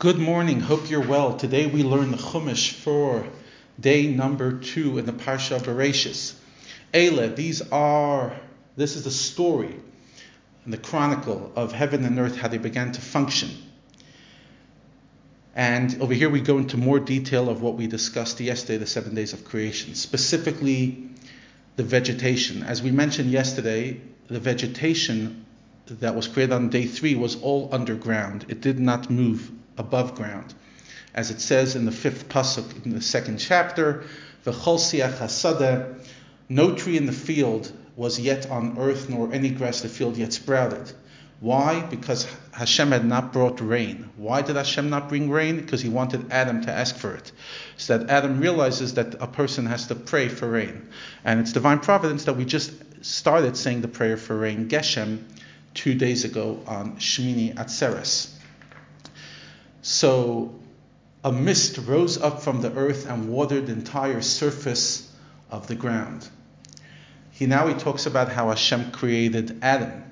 Good morning. Hope you're well. Today we learn the Chumash for day number two in the Parsha of Bereshis. Eile, these are, this is the story and the chronicle of heaven and earth, how they began to function. And over here we go into more detail of what we discussed yesterday, the seven days of creation, specifically the vegetation. As we mentioned yesterday, the vegetation that was created on day three was all underground. It did not move above ground. As it says in the fifth pasuk in the second chapter, no tree in the field was yet on earth, nor any grass in the field yet sprouted. Why? Because Hashem had not brought rain. Why did Hashem not bring rain? Because he wanted Adam to ask for it. So that Adam realizes that a person has to pray for rain. And it's divine providence that we just started saying the prayer for rain, Geshem, two days ago on Shmini Atzeres. So a mist rose up from the earth and watered the entire surface of the ground. He now he talks about how Hashem created Adam.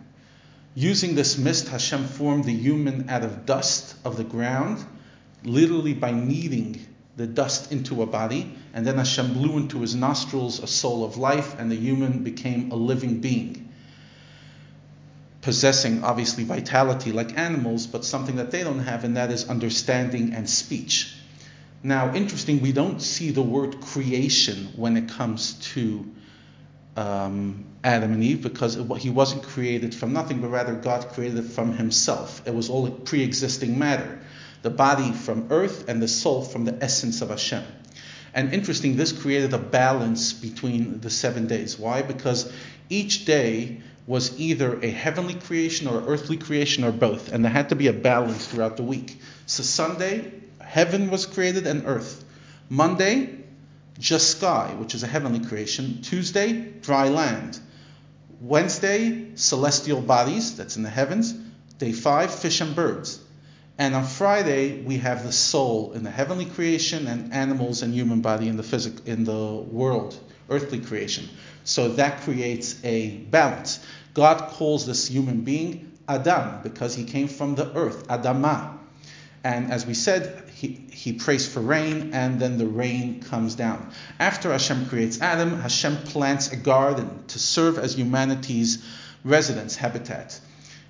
Using this mist, Hashem formed the human out of dust of the ground, literally by kneading the dust into a body, and then Hashem blew into his nostrils a soul of life, and the human became a living being possessing obviously vitality like animals, but something that they don't have, and that is understanding and speech. Now, interesting, we don't see the word creation when it comes to um, Adam and Eve because he wasn't created from nothing, but rather God created it from himself. It was all pre existing matter. The body from earth and the soul from the essence of Hashem. And interesting, this created a balance between the seven days. Why? Because each day was either a heavenly creation or earthly creation or both, and there had to be a balance throughout the week. So Sunday, heaven was created and earth. Monday, just sky, which is a heavenly creation. Tuesday, dry land. Wednesday, celestial bodies, that's in the heavens. Day five, fish and birds. And on Friday, we have the soul in the heavenly creation and animals and human body in the physic in the world, earthly creation. So that creates a balance. God calls this human being Adam because he came from the earth, Adama. And as we said, he, he prays for rain, and then the rain comes down. After Hashem creates Adam, Hashem plants a garden to serve as humanity's residence, habitat.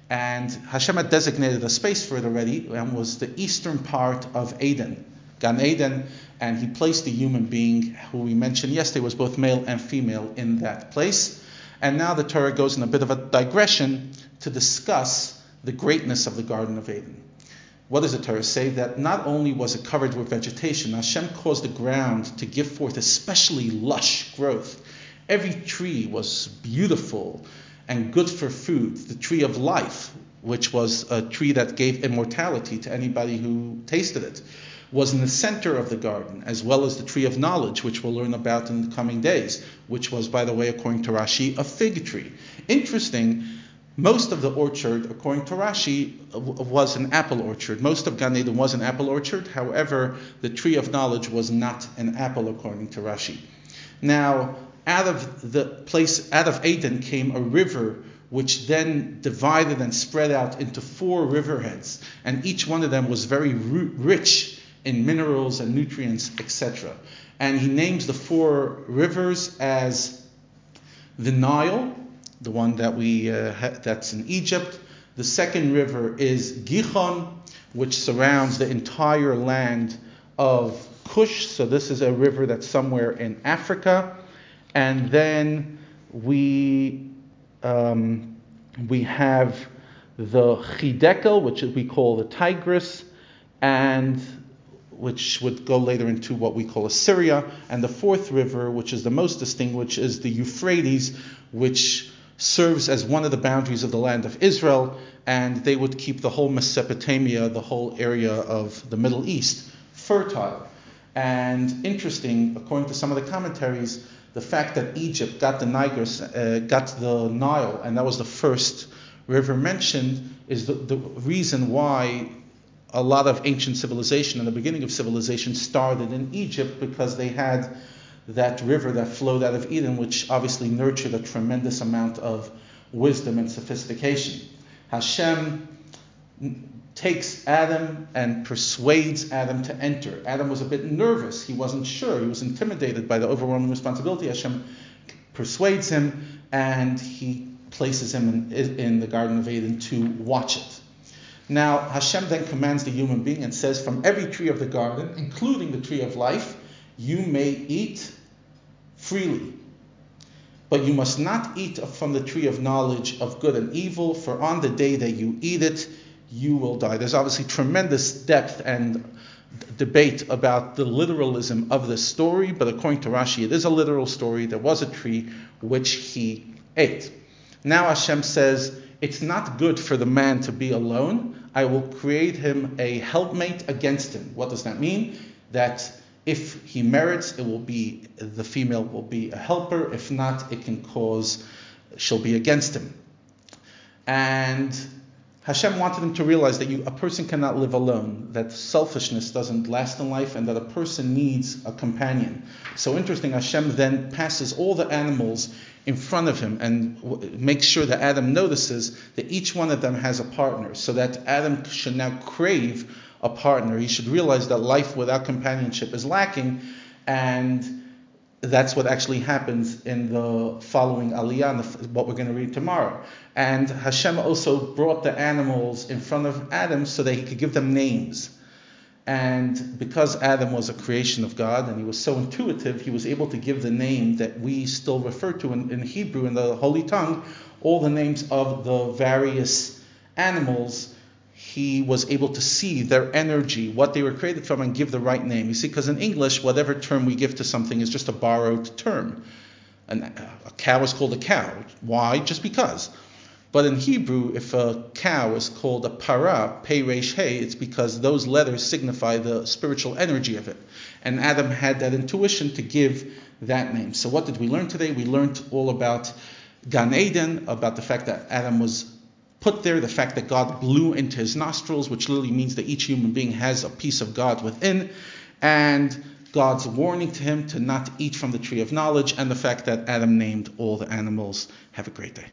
And Hashem had designated a space for it already, and was the eastern part of Eden, Gan Eden, and he placed a human being who we mentioned yesterday was both male and female in that place. And now the Torah goes in a bit of a digression to discuss the greatness of the Garden of Eden. What does the Torah say? That not only was it covered with vegetation, Hashem caused the ground to give forth especially lush growth. Every tree was beautiful and good for food. The tree of life, which was a tree that gave immortality to anybody who tasted it was in the center of the garden, as well as the tree of knowledge, which we'll learn about in the coming days, which was, by the way, according to Rashi, a fig tree. Interesting, most of the orchard, according to Rashi, was an apple orchard. Most of Gan Eden was an apple orchard. However, the tree of knowledge was not an apple, according to Rashi. Now, out of the place, out of Eden came a river which then divided and spread out into four riverheads, and each one of them was very rich in minerals and nutrients, etc. And he names the four rivers as the Nile, the one that we uh, ha- that's in Egypt. The second river is Gihon, which surrounds the entire land of Cush. So this is a river that's somewhere in Africa. And then we um, we have the Chidekel, which we call the Tigris, and which would go later into what we call Assyria, and the fourth river, which is the most distinguished, is the Euphrates, which serves as one of the boundaries of the land of Israel, and they would keep the whole Mesopotamia, the whole area of the Middle East, fertile. And interesting, according to some of the commentaries, the fact that Egypt got the Niger, uh, got the Nile, and that was the first river mentioned, is the, the reason why a lot of ancient civilization and the beginning of civilization started in Egypt because they had that river that flowed out of Eden, which obviously nurtured a tremendous amount of wisdom and sophistication. Hashem takes Adam and persuades Adam to enter. Adam was a bit nervous. He wasn't sure. He was intimidated by the overwhelming responsibility. Hashem persuades him and he places him in, in the Garden of Eden to watch it. Now, Hashem then commands the human being and says, From every tree of the garden, including the tree of life, you may eat freely. But you must not eat from the tree of knowledge of good and evil, for on the day that you eat it, you will die. There's obviously tremendous depth and debate about the literalism of this story, but according to Rashi, it is a literal story. There was a tree which he ate. Now Hashem says, It's not good for the man to be alone. I will create him a helpmate against him. What does that mean? That if he merits, it will be the female will be a helper. If not, it can cause she'll be against him. And Hashem wanted him to realize that you, a person cannot live alone, that selfishness doesn't last in life, and that a person needs a companion. So interesting, Hashem then passes all the animals in front of him and w- makes sure that Adam notices that each one of them has a partner, so that Adam should now crave a partner. He should realize that life without companionship is lacking, and that's what actually happens in the following aliyah, what we're going to read tomorrow. And Hashem also brought the animals in front of Adam so that he could give them names. And because Adam was a creation of God and he was so intuitive, he was able to give the name that we still refer to in, in Hebrew, in the Holy Tongue, all the names of the various animals he was able to see their energy, what they were created from, and give the right name. You see, because in English, whatever term we give to something is just a borrowed term. And uh, a cow is called a cow. Why? Just because. But in Hebrew, if a cow is called a para, pei resh hey, it's because those letters signify the spiritual energy of it. And Adam had that intuition to give that name. So what did we learn today? We learned all about Gan Eden, about the fact that Adam was put there, the fact that God blew into his nostrils, which literally means that each human being has a piece of God within, and God's warning to him to not eat from the tree of knowledge, and the fact that Adam named all the animals. Have a great day.